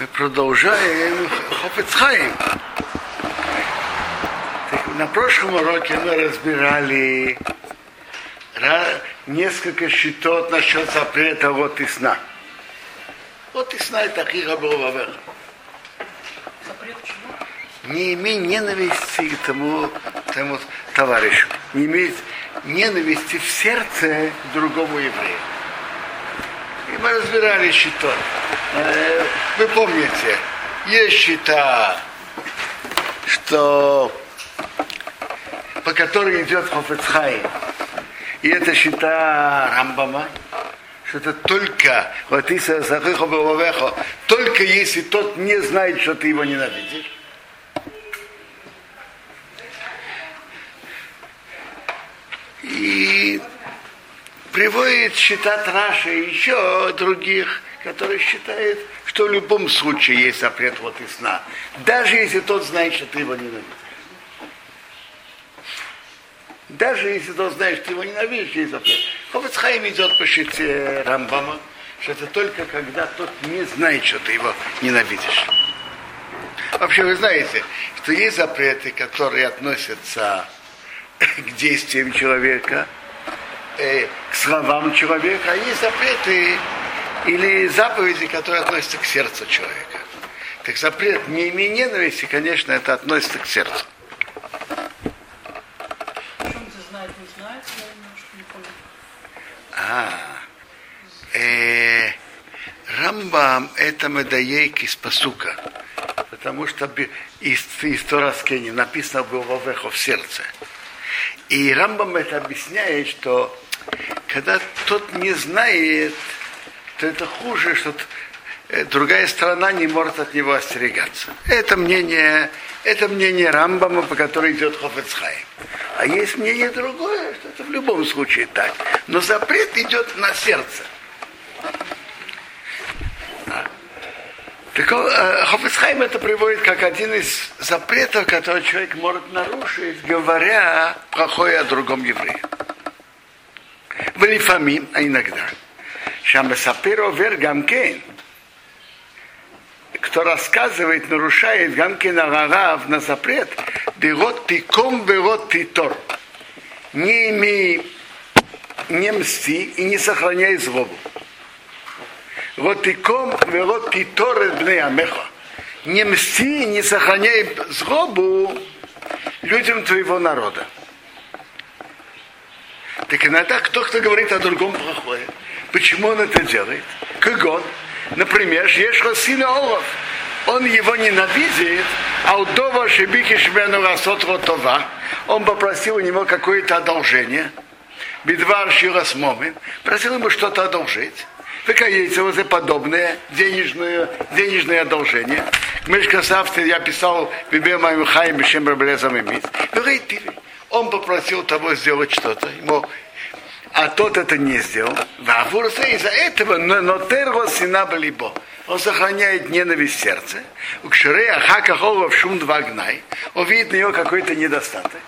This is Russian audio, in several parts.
Мы продолжаем Хофицхайм. На прошлом уроке мы разбирали несколько счетов насчет запрета вот и сна. Вот и сна это Ахиха Бровавер. Запрет чего? Не имей ненависти к тому, тому товарищу. Не иметь ненависти в сердце другому еврею. Мы разбирали счета. Э, вы помните, есть счета, что по которой идет Хофецхай. И это счета Рамбама, что это только, вот только если тот не знает, что ты его ненавидишь. И приводит считать Раша еще других, которые считают, что в любом случае есть запрет вот и сна. Даже если тот знает, что ты его ненавидишь. Даже если тот знает, что ты его ненавидишь, есть запрет. Хофицхайм идет по щите Рамбама, что это только когда тот не знает, что ты его ненавидишь. Вообще вы знаете, что есть запреты, которые относятся к действиям человека, э, к словам человека, а есть запреты или заповеди, которые относятся к сердцу человека. Так запрет не имея ненависти, конечно, это относится к сердцу. А, э, Рамбам это медаейк из посука, потому что из, из Тораскени написано было в сердце. И Рамбам это объясняет, что когда тот не знает, то это хуже, что э, другая сторона не может от него остерегаться. Это мнение, это мнение Рамбама, по которой идет Хофецхай. А есть мнение другое, что это в любом случае так. Но запрет идет на сердце. А. Так э, Хофицхайм это приводит как один из запретов, который человек может нарушить, говоря плохое о другом еврее. ולפעמים, а иногда, שהמספר עובר גם כן, кто рассказывает, нарушает Гамкин Арарав на запрет, дырот тиком берот титор. Не имей, не мсти и не сохраняй злобу. Вот тиком берот титор бней амеха. Не мсти, не сохраняй злобу людям твоего народа. Так иногда кто-то говорит о другом плохое. Почему он это делает? Как он? Например, Ешха сына Олов. Он его ненавидит, а у Дова Шибики Шмену Това, он попросил у него какое-то одолжение. Бедвар Ширас Момин, просил ему что-то одолжить. Выкаейцево за подобное денежное, денежное одолжение. Мешка Савты я писал Бибе Моим Хаим Бешем Раблезам Имит. Он попросил того сделать что-то. Ему а тот это не сделал. Вавурса из-за этого, но терго сина либо. Он сохраняет ненависть в сердце. У кширея хака в шум два гнай. Он видит на него какой-то недостаток.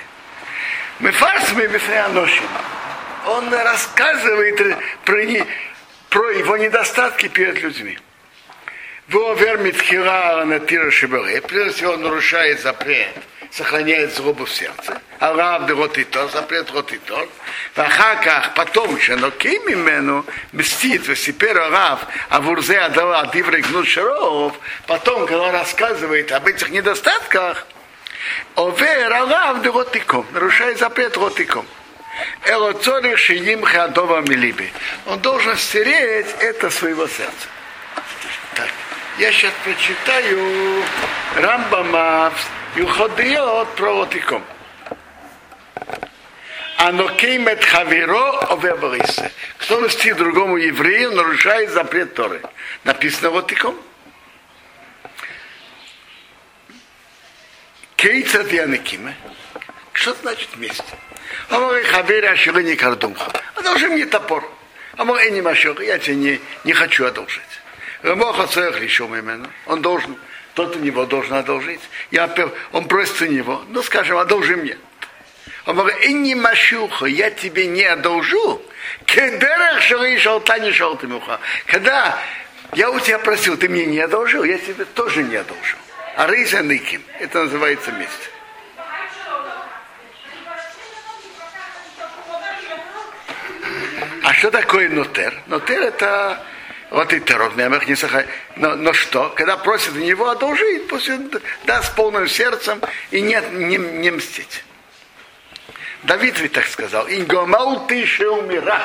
Мы фарс мы Он рассказывает про, про его недостатки перед людьми. Прежде всего, он нарушает запрет, сохраняет злобу в сердце. а рот и то, запрет рот и то. Вахаках, потом, шаноким имену, мстит, весипер араб, а вурзе адала, дивры гнут шаров. Потом, когда он рассказывает об этих недостатках, овер а вер рот и нарушает запрет рот. Элоцорих шиним хадова милиби. Он должен стереть это своего сердца. Так, я сейчас прочитаю Рамбама Юходиот проводиком. Аноким эт хаверо овербарисе. Кто мстит другому еврею, нарушает запрет Торы. Написано вот таком. Кейцат янекиме. Что значит вместе? Амор хавер аширы не кардумха. Одолжи мне топор. Амор эни машор. Я тебе не, не хочу одолжить. Рамоха цех еще Он должен тот у него должен одолжить. Я, он просит у него, ну скажем, одолжи мне. Он говорит, и не машуха, я тебе не одолжу. Кедерах шалишал, та не шал ты муха. Когда Я у тебя просил, ты мне не одолжил, я тебе тоже не одолжил. А рейза ныким, это называется месть. Что такое нотер? Нотер это вот и терот не сахай. Но, но что? Когда просит у него одолжить, пусть он даст полным сердцем и не, не, не мстить. Давид ведь так сказал. Ингомал ты умира.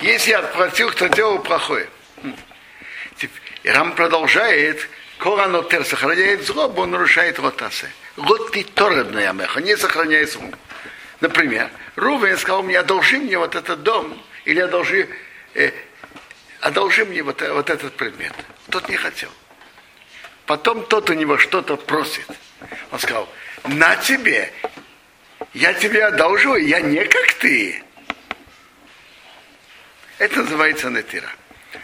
Если отплатил, кто делал плохое. И Рам продолжает, Коранотер сохраняет злобу, он нарушает. Вот ты торебная меха, не сохраняет злобу. Например, Рувен сказал мне, одолжи мне вот этот дом, или одолжи, э, одолжи мне вот, вот этот предмет. Тот не хотел. Потом тот у него что-то просит. Он сказал, на тебе, я тебе одолжу, я не как ты. Это называется натира.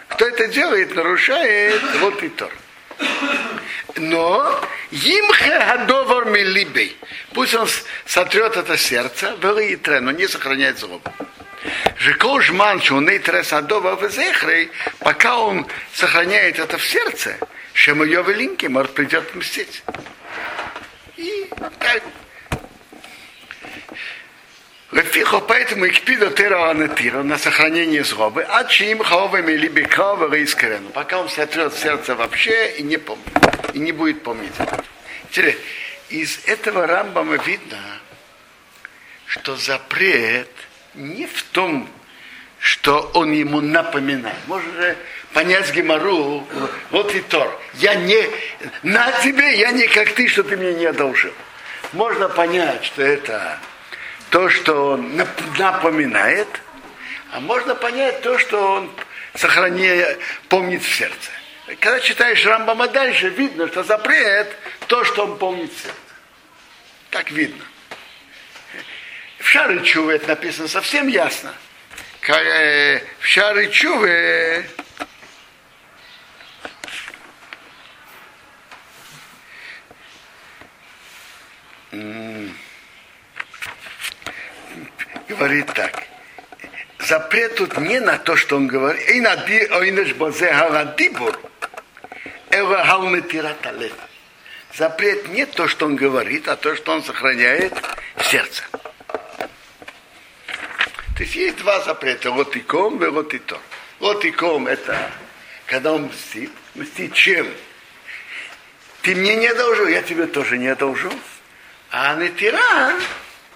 Кто это делает, нарушает вот и тор. Но имхе гадовар милибей. Пусть он сотрет это сердце, велитре, но не сохраняет злобу. Жекол жман, что он не трес адова в пока он сохраняет это в сердце, чем ее велинки, может придет мстить. И так, Лефихо, поэтому Икпидо Анатира на сохранение злобы, а чьим ховами либо крового искренно, пока он сотрет сердце вообще и не помнит, и не будет помнить. Из этого Рамбама видно, что запрет не в том, что он ему напоминает. Можно понять Гемору, вот и Тор. Я не, на тебе, я не как ты, что ты мне не одолжил. Можно понять, что это то, что он напоминает, а можно понять то, что он сохраняет, помнит в сердце. Когда читаешь Рамбама дальше, видно, что запрет то, что он помнит в сердце. Так видно. В Шары Чуве это написано совсем ясно. Э, в Шары Чуве говорит так. Запрет тут не на то, что он говорит, и на ди, ойнеш бозе харадибур, Запрет не то, что он говорит, а то, что он сохраняет в сердце. То есть есть два запрета, вот и ком, и вот и то. Вот и ком это когда он мстит. Мстит чем? Ты мне не одолжил, я тебе тоже не одолжу. А натира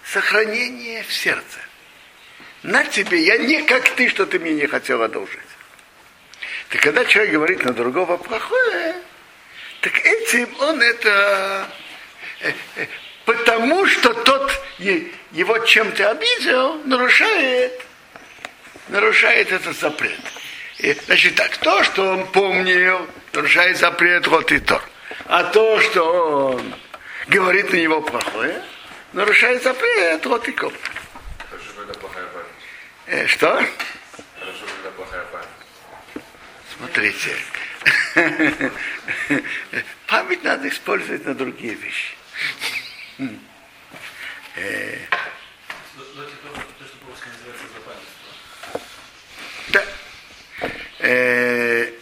сохранение в сердце. На тебе, я не как ты, что ты мне не хотел одолжить. Так когда человек говорит на другого плохое, так этим он это э, э, потому что тот его чем-то обидел, нарушает, нарушает этот запрет. И, значит так, то, что он помнил, нарушает запрет вот и то. А то, что он говорит на него плохое, нарушает запрет вот и коп. Э, что? Смотрите. Память надо использовать на другие вещи. Да. Э,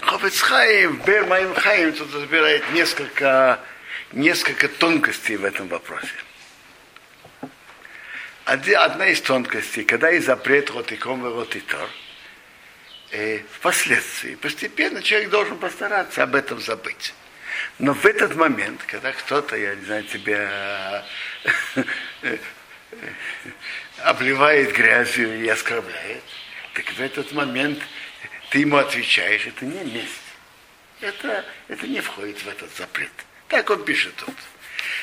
Хофецхайм, Бермаим Хайм тут разбирает несколько, несколько тонкостей в этом вопросе. Одна из тонкостей, когда есть запрет ротиком и ротитор, э, впоследствии постепенно человек должен постараться об этом забыть. Но в этот момент, когда кто-то, я не знаю, тебя обливает грязью и оскорбляет, так в этот момент ты ему отвечаешь, это не месть. Это, это не входит в этот запрет. Так он пишет тут.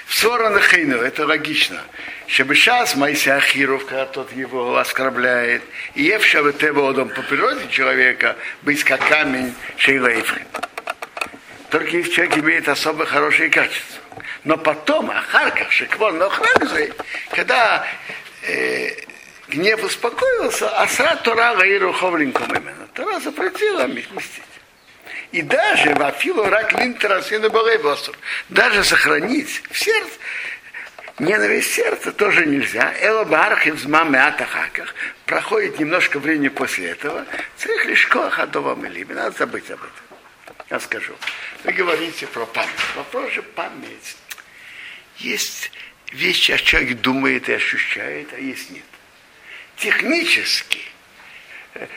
В сторону Хейну, это логично. Чтобы сейчас Майся Ахиров, когда тот его оскорбляет, и Евша Ветеводом по природе человека быть как камень Шейлейфри. Только если человек имеет особо хорошие качества. Но потом, Ахарках, Шеквон, Нохрагзы, когда э, гнев успокоился, Асра Тора Гаиру Ховлинком именно. Тора запретила мстить. И даже в Афилу рак линтерасину даже сохранить в сердце, Ненависть сердца тоже нельзя. Элобарх из мамы атахаках. Проходит немножко времени после этого. Цех лишь ходова либо Надо забыть об этом. Я скажу. Вы говорите про память. Вопрос же память. Есть вещи, о человек думает и ощущает, а есть нет. Технически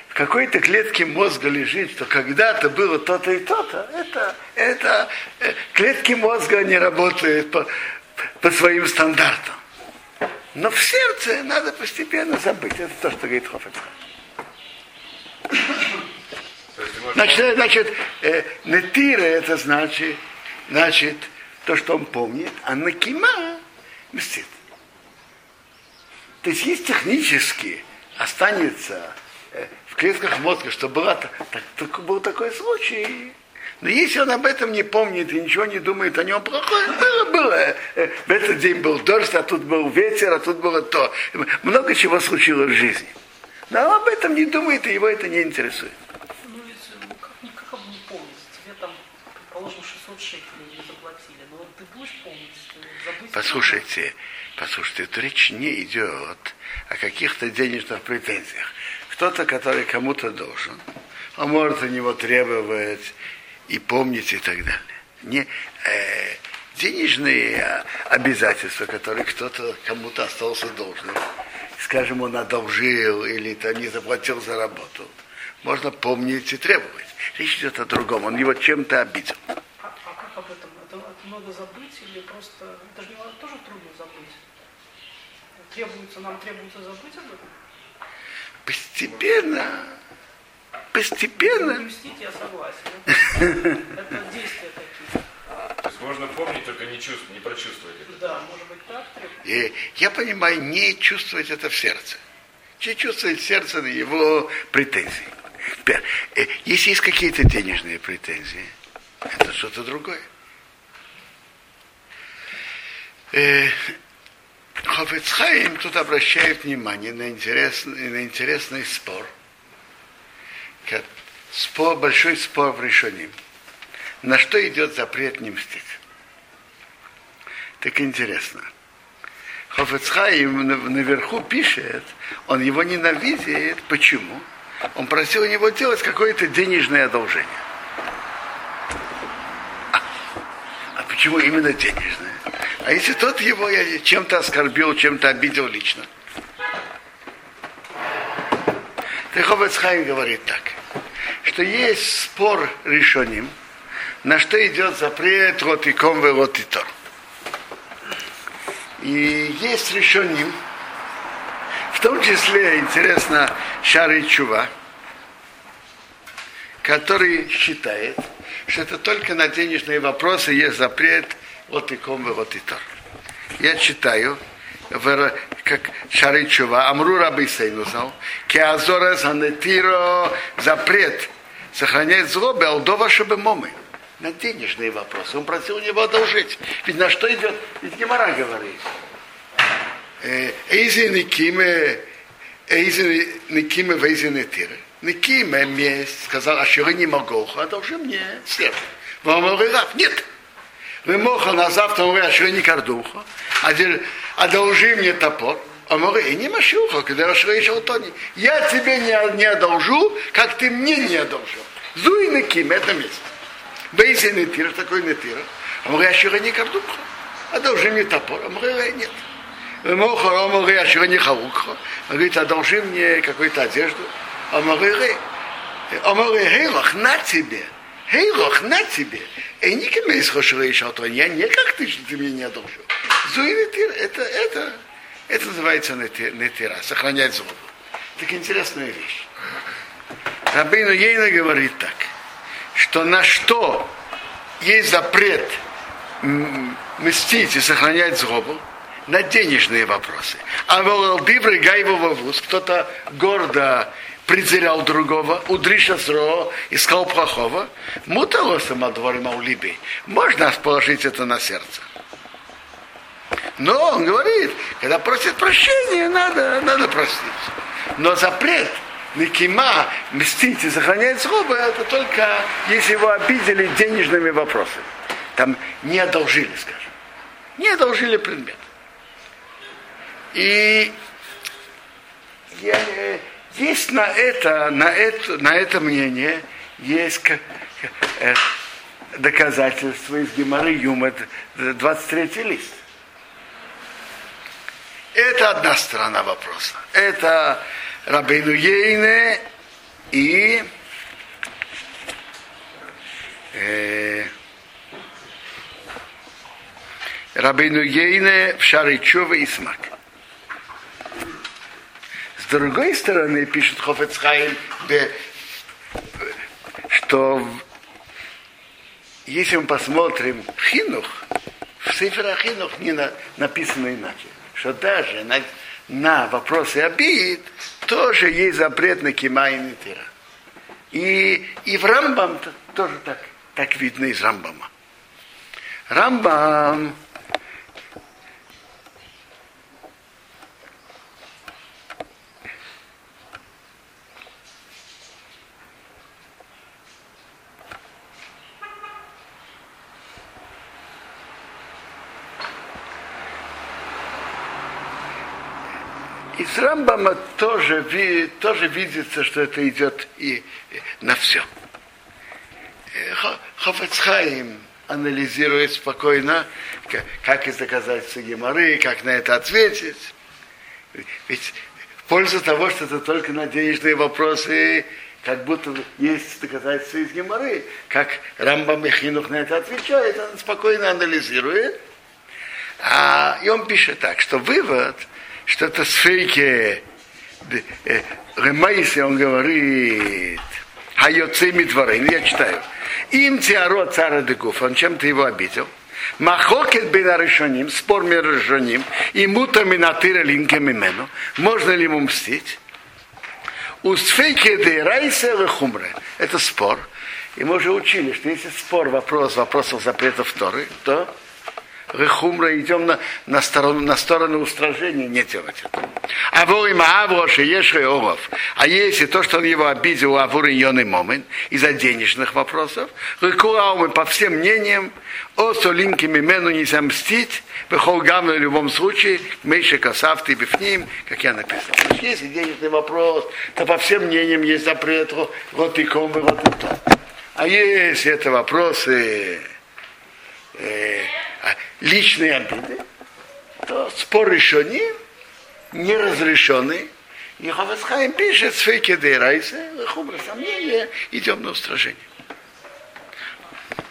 в какой-то клетке мозга лежит, что когда-то было то-то и то-то, это, это э, клетки мозга не работают по, по своим стандартам. Но в сердце надо постепенно забыть. Это то, что говорит Хофецхайм. Значит, значит э, нетира это значит, значит то, что он помнит, а накима мстит. То есть есть технически останется э, в клетках мозга, что была, так, так, был такой случай. Но если он об этом не помнит и ничего не думает о нем плохое, было, было. Э, в этот день был дождь, а тут был ветер, а тут было то. Много чего случилось в жизни. Но он об этом не думает, и его это не интересует. Ну, ведь, ну, как, ну, как об не помнить? Тебе там, предположим, 600 шекелей заплатили. Но вот ты будешь помнить, забыть? Послушайте, послушайте, речь не идет о каких-то денежных претензиях. Кто-то, который кому-то должен, он может у него требовать и помнить и так далее. Не, э, денежные обязательства, которые кто-то кому-то остался должным, скажем, он одолжил или то не заплатил за работу, можно помнить и требовать. Речь идет о другом, он его чем-то обидел. А, а как об этом? Это, это надо забыть или просто... Это же не тоже трудно забыть. Требуется, нам требуется забыть об этом? Постепенно постепенно. Мстить, я согласен. Это действия такие. То есть можно помнить, только не чувствовать, не прочувствовать это. Да, может быть так. И я понимаю, не чувствовать это в сердце. Не чувствовать в сердце на его претензии. Э, если есть какие-то денежные претензии, это что-то другое. Э, Хофицхайм тут обращает внимание на интересный, на интересный спор – спор, большой спор в решении. На что идет запрет не мстить? Так интересно. Хофецхайм наверху пишет, он его ненавидит. Почему? Он просил у него делать какое-то денежное одолжение. А, а почему именно денежное? А если тот его чем-то оскорбил, чем-то обидел лично? Реховецхайм говорит так, что есть спор решением, на что идет запрет вот и ком вот и то. И есть решением, в том числе, интересно, Шары Чува, который считает, что это только на денежные вопросы есть запрет вот и ком вот и то. Я читаю, как Шары Чува, Амру Раби Сейнусал, Кеазора Занетиро запрет сохранять злобы Алдова Шабемомы. На денежные вопросы. Он просил у него одолжить. Ведь на что идет? Ведь Гемора говорит. Эйзи Никиме, Эйзи Никиме, Вейзи Нетиры. Никиме месть, сказал, а что не могу, одолжи мне серп. Вам говорит, нет. Вы моха на завтра, он говорит, а что не кардуха. Одолжи мне топор. А говорит, и не машуха, когда Рашрей Шалтони. Я тебе не, не одолжу, как ты мне не одолжил. Зуй Наким, это место. Бейзи Нетира, такой Нетира. А говорит, Ашира не кардукха. Одолжи мне топор. А говорит, нет. Моха, а говорит, Ашира не халукха. Говорит, одолжи мне какую-то одежду. А говорит, а говорит, Хейлах, на тебе. Хейлах, на тебе. И не кемейс Рашрей Шалтони. Я не как ты, что ты мне не одолжил. Зуй Нетира, это, это, это называется нетира, сохранять злобу. Так интересная вещь. Рабейну Ейна говорит так, что на что есть запрет мстить и сохранять злобу, на денежные вопросы. А Волалдивры Гаевого вуз, кто-то гордо презирал другого, удриша сро, искал плохого, мутало самодворы маулиби. Можно положить это на сердце. Но он говорит, когда просит прощения, надо, надо простить. Но запрет Микима, мстить и сохранять злобу, это только если его обидели денежными вопросами. Там не одолжили, скажем. Не одолжили предмет. И э, есть на это, на это, на это мнение есть э, доказательства из Гемары Юма, 23 лист. Это одна сторона вопроса. Это Рабейну Ейне и э, Рабейну Ейне в Шаричува и Смак. С другой стороны, пишет Хофецхайм, что если мы посмотрим Хинух, в Сифера Хинух не на, написано иначе что даже на, на вопросы обид тоже есть запрет на кима и нетира. И, и в Рамбам тоже так, так видно из Рамбама. Рамбам Из Рамбама тоже, тоже видится, что это идет и на все. Хофецхайм анализирует спокойно, как из доказательства Геморы, как на это ответить. Ведь в пользу того, что это только на денежные вопросы, как будто есть доказательства из Геморы, как Рамбам Мехинух на это отвечает, он спокойно анализирует. А, и он пишет так, что вывод – что-то с фейки э, Ремайси, он говорит, Хайоцеми дворейн, я читаю. Им тиаро цара дегуф, он чем-то его обидел. Махокет бен решоним, спор между решоним, и мута минатыра линке мимену, можно ли ему мстить? У сфейки де райса хумре. Это спор. И мы уже учили, что если спор, вопрос, вопросов запретов Торы, то Рехумра, идем на, на, сторону, на сторону устражения, не делать это. А воима авроша еши олов. А если то, что он его обидел, авур и момент, из-за денежных вопросов, рекуаумы по всем мнениям, о солинке мимену замстить, выхол гамну в любом случае, меньше косавты бифним, как я написал. Значит, если денежный вопрос, то по всем мнениям есть запрет, вот и комы, вот и то. А если это вопросы, э, личные обиды, то спор решений, неразрешенный. И Хавасхайм пишет, сфейки дейрайсе, хумра сомнения, идем на устражение.